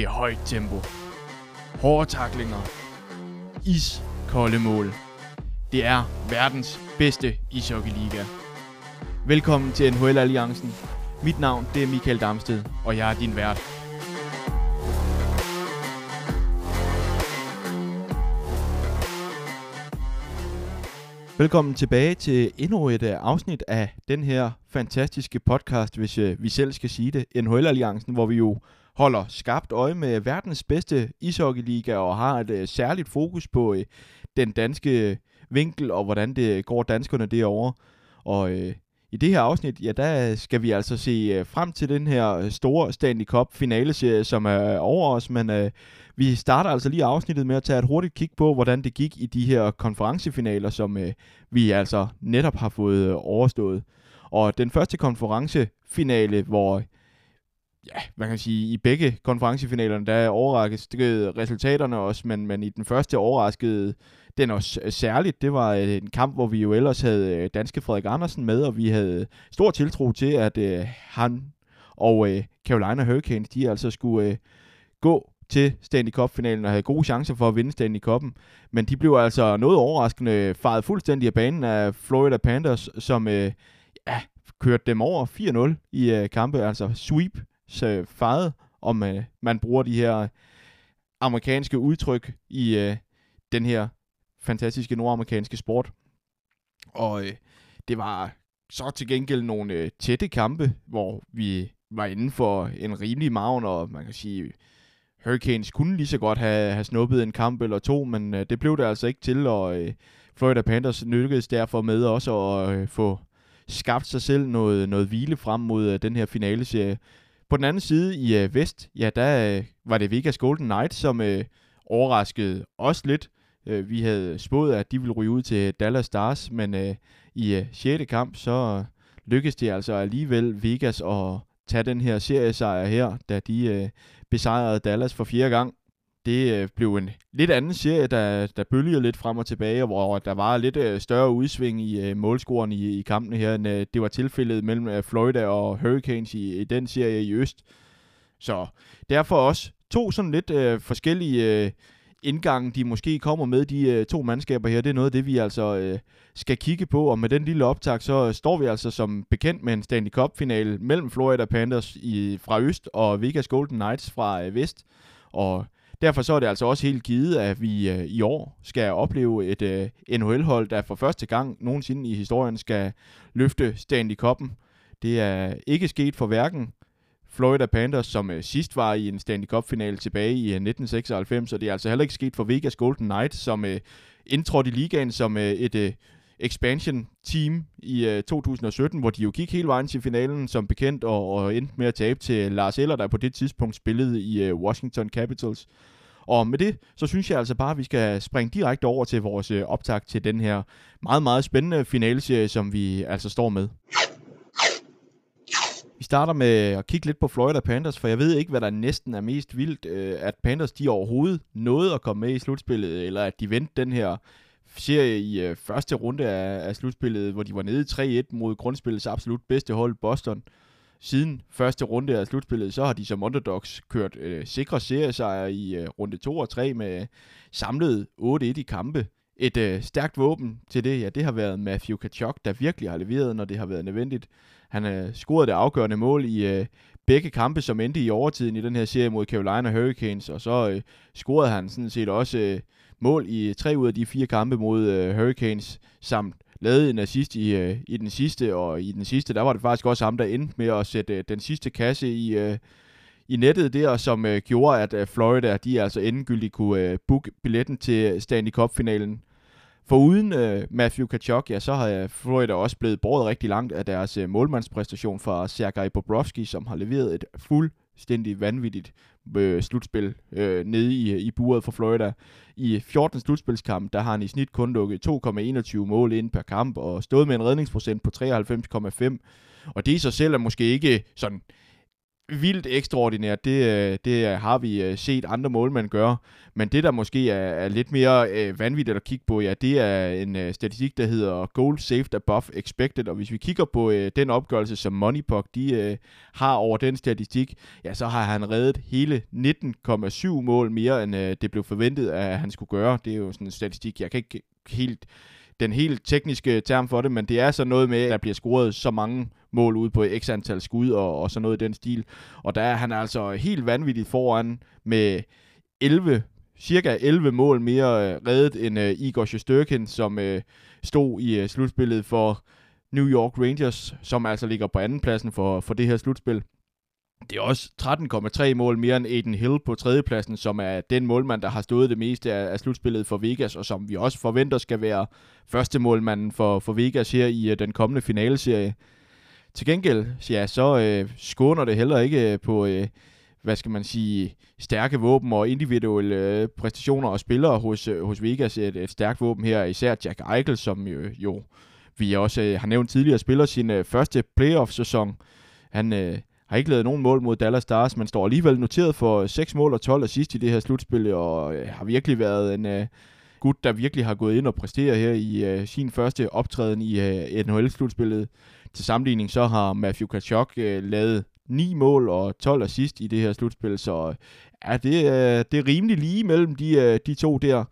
Det er højt tempo. Hårde taklinger. Iskolde mål. Det er verdens bedste ishockeyliga. Velkommen til NHL Alliancen. Mit navn det er Michael Damsted, og jeg er din vært. Velkommen tilbage til endnu et øh, afsnit af den her fantastiske podcast, hvis øh, vi selv skal sige det, NHL Alliancen, hvor vi jo holder skarpt øje med verdens bedste ishockeyliga og har et øh, særligt fokus på øh, den danske vinkel og hvordan det går danskerne derovre. Og øh, i det her afsnit, ja, der skal vi altså se øh, frem til den her øh, store Stanley Cup finaleserie, som er øh, over os, men øh, vi starter altså lige afsnittet med at tage et hurtigt kig på, hvordan det gik i de her konferencefinaler, som øh, vi altså netop har fået øh, overstået. Og den første konferencefinale, hvor ja, man kan sige, i begge konferencefinalerne, der overraskede øh, resultaterne også, men, men i den første overraskede den også øh, særligt. Det var øh, en kamp, hvor vi jo ellers havde danske Frederik Andersen med, og vi havde stor tiltro til, at øh, han og øh, Carolina Hurricanes, de altså skulle øh, gå til Stanley Cup-finalen og havde gode chancer for at vinde Stanley Cup'en. Men de blev altså noget overraskende faret fuldstændig af banen af Florida Panthers, som øh, ja, kørte dem over 4-0 i øh, kampe, altså sweep så øh, faret, om øh, man bruger de her amerikanske udtryk i øh, den her fantastiske nordamerikanske sport. Og øh, det var så til gengæld nogle øh, tætte kampe, hvor vi var inden for en rimelig maven, og man kan sige, Hurricanes kunne lige så godt have, have snuppet en kamp eller to, men øh, det blev det altså ikke til, og øh, Florida Panthers lykkedes derfor med også at øh, få skabt sig selv noget, noget hvile frem mod øh, den her finaleserie. På den anden side i øh, Vest, ja, der øh, var det Vegas Golden Knights, som øh, overraskede os lidt. Øh, vi havde spået, at de ville ryge ud til Dallas Stars, men øh, i øh, 6. kamp, så øh, lykkedes det altså alligevel Vegas at tage den her seriesejr her, da de øh, besejrede Dallas for fjerde gang. Det øh, blev en lidt anden serie, der, der bølgede lidt frem og tilbage, hvor der var lidt øh, større udsving i øh, målscoren i, i kampene her, end øh, det var tilfældet mellem øh, Florida og Hurricanes i, i den serie i øst. Så derfor også to sådan lidt øh, forskellige øh, indgange, de måske kommer med, de øh, to mandskaber her. Det er noget af det, vi altså øh, skal kigge på, og med den lille optag, så står vi altså som bekendt med en Stanley Cup-finale mellem Florida Panthers i, fra øst og Vegas Golden Knights fra øh, vest. Og derfor så er det altså også helt givet, at vi øh, i år skal opleve et øh, NHL-hold, der for første gang nogensinde i historien skal løfte Stanley Cup'en. Det er ikke sket for hverken Florida Panthers, som øh, sidst var i en Stanley Cup-finale tilbage i øh, 1996, og det er altså heller ikke sket for Vegas Golden Knights, som øh, indtrådte i ligaen som øh, et øh, expansion-team i øh, 2017, hvor de jo gik hele vejen til finalen som bekendt, og, og endte med at tabe til Lars Eller, der på det tidspunkt spillede i øh, Washington Capitals. Og med det, så synes jeg altså bare, at vi skal springe direkte over til vores øh, optag til den her meget, meget spændende finaleserie, som vi altså står med. Vi starter med at kigge lidt på Florida Panthers, for jeg ved ikke, hvad der næsten er mest vildt, øh, at Panthers de overhovedet nåede at komme med i slutspillet, eller at de vendte den her serie i øh, første runde af, af slutspillet, hvor de var nede 3-1 mod grundspillets absolut bedste hold, Boston. Siden første runde af slutspillet, så har de som underdogs kørt øh, sikre seriesejre i øh, runde 2 og 3 med samlet 8-1 i kampe. Et øh, stærkt våben til det, ja, det har været Matthew Kachok, der virkelig har leveret, når det har været nødvendigt. Han har øh, scoret det afgørende mål i øh, begge kampe, som endte i overtiden i den her serie mod Carolina Hurricanes, og så øh, scorede han sådan set også øh, mål i tre ud af de fire kampe mod øh, Hurricanes, samt lavede en assist i, øh, i den sidste, og i den sidste, der var det faktisk også ham, der endte med at sætte øh, den sidste kasse i, øh, i nettet der, som øh, gjorde, at øh, Florida, de altså endegyldigt kunne øh, booke billetten til Stanley Cup-finalen. For uden øh, Matthew Kachok, ja, så har øh, Florida også blevet båret rigtig langt af deres øh, målmandspræstation fra Sergej Bobrovski, som har leveret et fuldstændig vanvittigt øh, slutspil øh, nede i, i buret for Florida. I 14 slutspilskamp, der har han i snit kun lukket 2,21 mål ind per kamp, og stået med en redningsprocent på 93,5. Og det i sig selv er måske ikke sådan vildt ekstraordinært. Det, øh, det øh, har vi øh, set andre målmænd gøre. Men det, der måske er, er lidt mere øh, vanvittigt at kigge på, ja, det er en øh, statistik, der hedder Goal Saved Above Expected. Og hvis vi kigger på øh, den opgørelse, som Moneypuck de, øh, har over den statistik, ja, så har han reddet hele 19,7 mål mere, end øh, det blev forventet, at han skulle gøre. Det er jo sådan en statistik, jeg kan ikke helt den helt tekniske term for det, men det er så noget med, at der bliver scoret så mange mål ud på x antal skud og, og så noget i den stil. Og der er han altså helt vanvittigt foran med 11 cirka 11 mål mere øh, reddet end øh, Igor Shesterkin, som øh, stod i øh, slutspillet for New York Rangers, som altså ligger på andenpladsen for, for det her slutspil. Det er også 13,3 mål mere end Aiden Hill på tredjepladsen, som er den målmand, der har stået det meste af, af slutspillet for Vegas, og som vi også forventer skal være første målmanden for, for Vegas her i uh, den kommende finaleserie. Til gengæld, ja, så øh, skåner det heller ikke øh, på, øh, hvad skal man sige, stærke våben og individuelle øh, præstationer og spillere hos, øh, hos Vegas. Et, et stærkt våben her, især Jack Eichel, som jo, jo vi også øh, har nævnt tidligere, spiller sin øh, første playoff-sæson. Han, øh, har ikke lavet nogen mål mod Dallas Stars, men står alligevel noteret for 6 mål og 12 assist i det her slutspil, og øh, har virkelig været en uh, gut, der virkelig har gået ind og præsteret her i uh, sin første optræden i øh, uh, NHL-slutspillet. Til sammenligning så har Matthew Kachok uh, lavet 9 mål og 12 assist i det her slutspil, så ja, det, uh, det er rimelig lige mellem de, uh, de to der.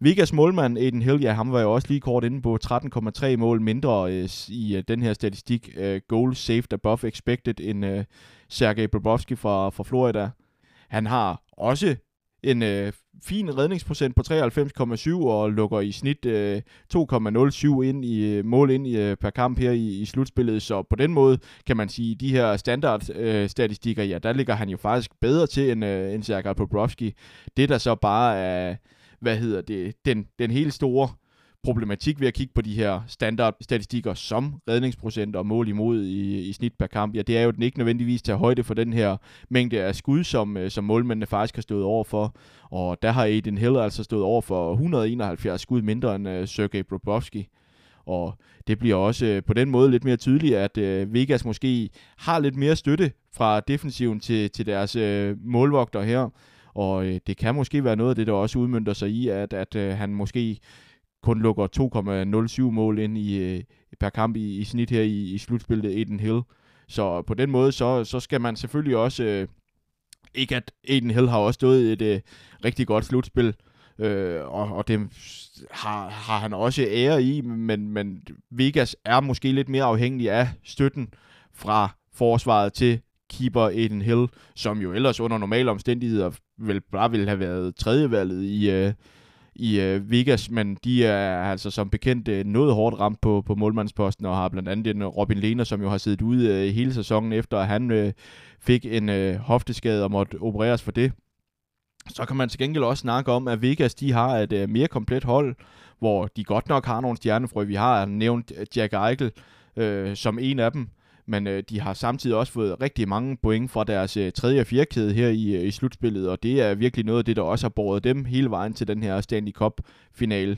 Vegas målmand Aiden Hill, ja, ham var jo også lige kort inde på 13,3 mål mindre øh, i øh, den her statistik. Øh, goal saved above expected end øh, Sergej Bobrovski fra, fra Florida. Han har også en øh, fin redningsprocent på 93,7 og lukker i snit øh, 2,07 ind i øh, mål ind i, øh, per kamp her i, i slutspillet. Så på den måde kan man sige, de her standard øh, statistikker, ja, der ligger han jo faktisk bedre til end, øh, end Sergej Bobrovski. Det der så bare er øh, hvad hedder det, den, den helt store problematik ved at kigge på de her standardstatistikker som redningsprocent og mål imod i, i snit per kamp, ja, det er jo, at den ikke nødvendigvis tager højde for den her mængde af skud, som, øh, som målmændene faktisk har stået over for. Og der har Aiden Hill altså stået over for 171 skud mindre end uh, Sergej Bobrovsky. Og det bliver også uh, på den måde lidt mere tydeligt, at uh, Vegas måske har lidt mere støtte fra defensiven til, til deres uh, målvogter her. Og øh, det kan måske være noget af det, der også udmyndter sig i, at, at øh, han måske kun lukker 2,07 mål ind i øh, per kamp i, i snit her i, i slutspillet Aiden Hill. Så på den måde, så, så skal man selvfølgelig også... Øh, ikke at Aiden Hill har også stået et øh, rigtig godt slutspil, øh, og, og det har, har han også ære i, men, men Vegas er måske lidt mere afhængig af støtten fra forsvaret til keeper Aiden Hill, som jo ellers under normale omstændigheder vel bare ville have været tredjevalget i, øh, i øh, Vegas, men de er altså som bekendt øh, noget hårdt ramt på, på målmandsposten, og har blandt andet en øh, Robin Lehner, som jo har siddet ude øh, hele sæsonen efter, at han øh, fik en øh, hofteskade og måtte opereres for det. Så kan man til gengæld også snakke om, at Vegas de har et øh, mere komplet hold, hvor de godt nok har nogle stjernefrø. Vi har nævnt øh, Jack Eichel øh, som en af dem, men øh, de har samtidig også fået rigtig mange point fra deres øh, tredje og fjerde kæde her i, øh, i slutspillet, og det er virkelig noget af det, der også har båret dem hele vejen til den her Stanley Cup-finale.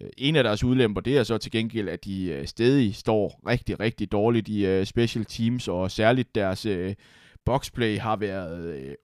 Øh, en af deres udlemper, det er så til gengæld, at de øh, stadig står rigtig, rigtig dårligt i øh, special teams, og særligt deres øh, boxplay har været øh,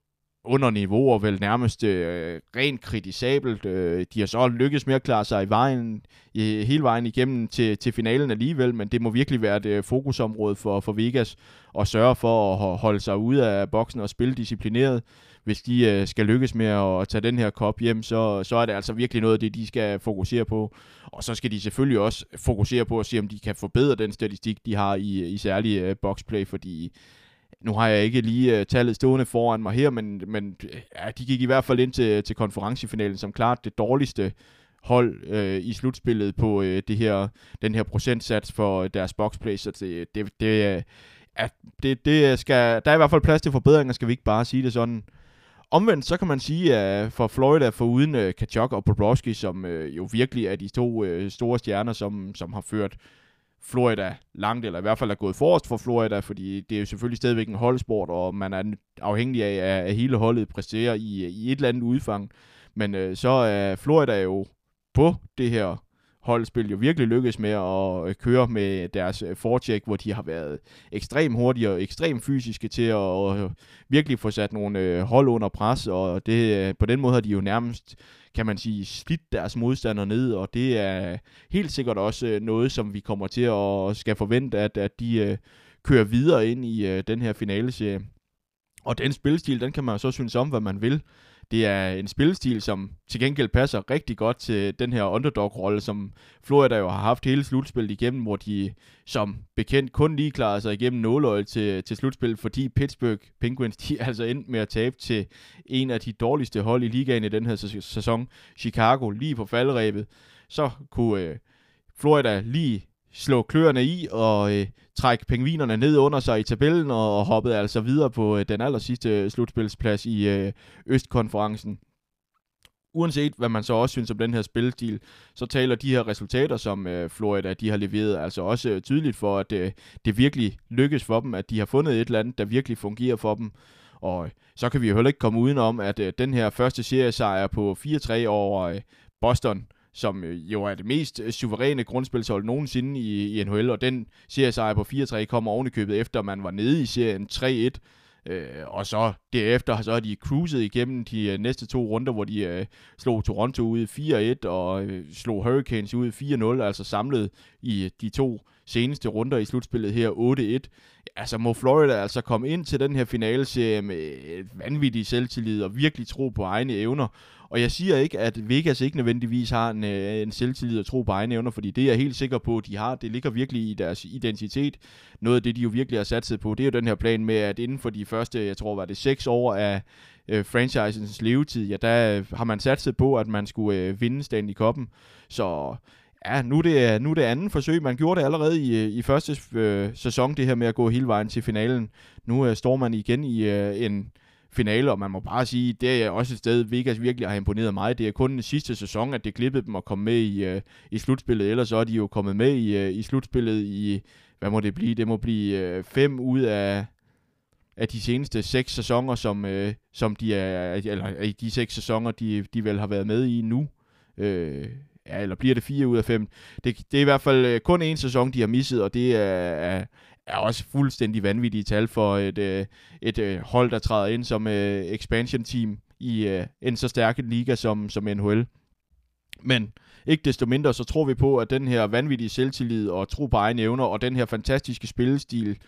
under niveau og vel nærmest øh, rent kritisabelt. Øh, de har så lykkes med at klare sig i vejen, i, hele vejen igennem til, til finalen alligevel, men det må virkelig være et øh, fokusområde for, for Vegas at sørge for at holde sig ude af boksen og spille disciplineret. Hvis de øh, skal lykkes med at, at tage den her kop hjem, så, så er det altså virkelig noget af det, de skal fokusere på. Og så skal de selvfølgelig også fokusere på at se, om de kan forbedre den statistik, de har i, i særlige øh, boxplay, fordi nu har jeg ikke lige uh, tallet stående foran mig her, men, men ja, de gik i hvert fald ind til, til konferencefinalen som klart det dårligste hold øh, i slutspillet på øh, det her, den her procentsats for øh, deres boxplay, så det, det, det, ja, det, det skal, der er i hvert fald plads til forbedringer, skal vi ikke bare sige det sådan. Omvendt så kan man sige, at øh, for Florida for uden uh, Kachuk og Bobrovsky, som uh, jo virkelig er de to uh, store stjerner, som, som har ført Florida langt, eller i hvert fald er gået forrest for Florida, fordi det er jo selvfølgelig stadigvæk en holdsport, og man er afhængig af, at hele holdet præsterer i, i et eller andet udfang. Men øh, så er Florida jo på det her holdspil jo virkelig lykkes med at øh, køre med deres øh, forecheck, hvor de har været ekstremt hurtige og ekstremt fysiske til at øh, virkelig få sat nogle hold under pres, og det, på den måde har de jo nærmest kan man sige, slidt deres modstandere ned, og det er helt sikkert også noget, som vi kommer til at skal forvente, at, at de kører videre ind i den her finaleserie. Og den spilstil, den kan man jo så synes om, hvad man vil. Det er en spilstil, som til gengæld passer rigtig godt til den her underdog-rolle, som Florida jo har haft hele slutspillet igennem, hvor de som bekendt kun lige klarer sig igennem nåløjet til, til slutspillet, fordi Pittsburgh Penguins, de er altså endt med at tabe til en af de dårligste hold i ligaen i den her sæson, Chicago, lige på faldrebet. Så kunne øh, Florida lige slå kløerne i og øh, trække pingvinerne ned under sig i tabellen og, og hoppede altså videre på øh, den aller sidste øh, slutspilsplads i øh, Østkonferencen. Uanset hvad man så også synes om den her spilstil, så taler de her resultater, som øh, Florida de har leveret, altså også øh, tydeligt for, at øh, det virkelig lykkes for dem, at de har fundet et eller andet, der virkelig fungerer for dem. Og øh, så kan vi jo heller ikke komme udenom, at øh, den her første seriesejr på 4-3 over øh, Boston, som øh, jo er det mest øh, suveræne grundspilshold nogensinde i, i NHL, og den seriesejr på 4-3 kommer ovenikøbet efter, man var nede i serien 3-1, Øh, og så derefter så har de cruiset igennem de øh, næste to runder, hvor de øh, slog Toronto ud 4-1 og øh, slog Hurricanes ud 4-0, altså samlet i øh, de to seneste runder i slutspillet her 8-1. Altså må Florida altså komme ind til den her finaleserie med vanvittig selvtillid og virkelig tro på egne evner. Og jeg siger ikke, at Vegas ikke nødvendigvis har en, øh, en selvtillid og tro på egne evner, fordi det er jeg helt sikker på, at de har. Det ligger virkelig i deres identitet. Noget af det, de jo virkelig har satset på, det er jo den her plan med, at inden for de første, jeg tror, var det seks år af øh, franchisens levetid, ja, der har man satset på, at man skulle øh, vinde Stanley Cup'en. Så Ja, nu er, det, nu er det anden forsøg. Man gjorde det allerede i, øh, i første øh, sæson, det her med at gå hele vejen til finalen. Nu øh, står man igen i øh, en finale, og man må bare sige, det er også et sted, Vegas virkelig har imponeret mig. Det er kun den sidste sæson, at det klippede dem at komme med i, øh, i slutspillet, ellers så er de jo kommet med i, øh, i slutspillet i, hvad må det blive? Det må blive øh, fem ud af, af de seneste seks sæsoner, som, øh, som de er, eller i de seks sæsoner, de, de vel har været med i nu. Øh, ja, eller bliver det fire ud af fem. Det, det er i hvert fald øh, kun en sæson, de har misset, og det er, er, også fuldstændig vanvittige tal for et, øh, et, øh, hold, der træder ind som øh, expansion team i øh, en så stærk liga som, som NHL. Men ikke desto mindre, så tror vi på, at den her vanvittige selvtillid og tro på egne evner, og den her fantastiske spillestil,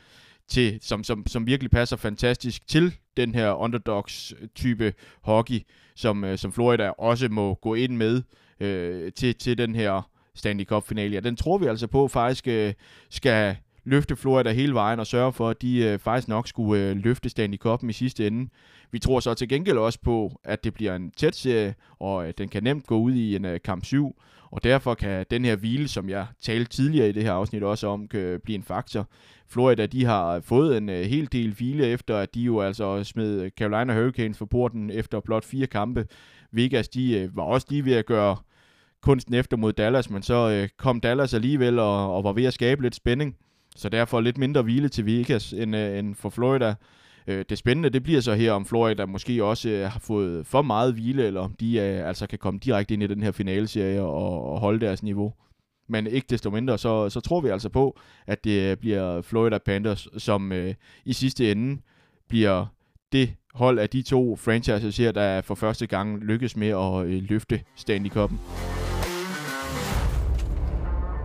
til, som, som, som virkelig passer fantastisk til den her underdogs-type hockey, som, som Florida også må gå ind med øh, til, til den her Stanley Cup-finale. Og den tror vi altså på faktisk øh, skal løfte Florida hele vejen og sørge for, at de øh, faktisk nok skulle øh, løfte Stanley Cup'en i sidste ende. Vi tror så til gengæld også på, at det bliver en tæt serie, og øh, den kan nemt gå ud i en øh, kamp 7, og derfor kan den her hvile, som jeg talte tidligere i det her afsnit også om, kan blive en faktor. Florida, de har fået en øh, hel del hvile efter, at de jo altså smed Carolina Hurricanes for porten efter blot fire kampe. Vegas, de øh, var også lige ved at gøre kunsten efter mod Dallas, men så øh, kom Dallas alligevel og, og var ved at skabe lidt spænding. Så derfor lidt mindre hvile til Vegas end, øh, end for Florida. Øh, det spændende, det bliver så her, om Florida måske også øh, har fået for meget hvile, eller om de øh, altså kan komme direkte ind i den her finaleserie og, og holde deres niveau. Men ikke desto mindre, så, så tror vi altså på, at det øh, bliver Florida Panthers, som øh, i sidste ende bliver det hold af de to franchises her, der for første gang lykkes med at øh, løfte Stanley Cup'en.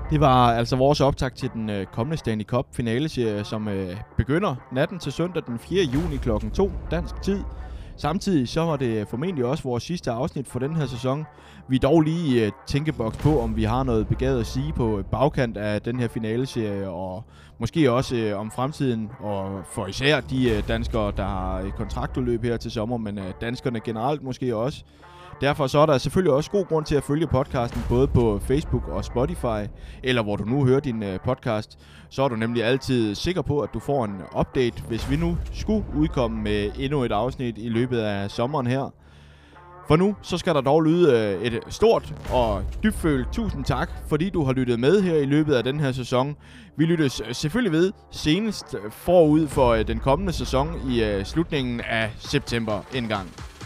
Det var altså vores optag til den øh, kommende Stanley Cup finaleserie, som øh, begynder natten til søndag den 4. juni kl. 2 dansk tid. Samtidig så var det formentlig også vores sidste afsnit for den her sæson. Vi er dog lige øh, tænkeboks på, om vi har noget begavet at sige på bagkant af den her finaleserie, og måske også øh, om fremtiden, og for især de øh, danskere, der har øh, kontraktudløb her til sommer, men øh, danskerne generelt måske også. Derfor så er der selvfølgelig også god grund til at følge podcasten både på Facebook og Spotify, eller hvor du nu hører din øh, podcast. Så er du nemlig altid sikker på, at du får en update, hvis vi nu skulle udkomme med endnu et afsnit i løbet af sommeren her. For nu, så skal der dog lyde øh, et stort og dybfølt tusind tak, fordi du har lyttet med her i løbet af den her sæson. Vi lyttes øh, selvfølgelig ved senest forud for den kommende sæson i slutningen af september engang. gang.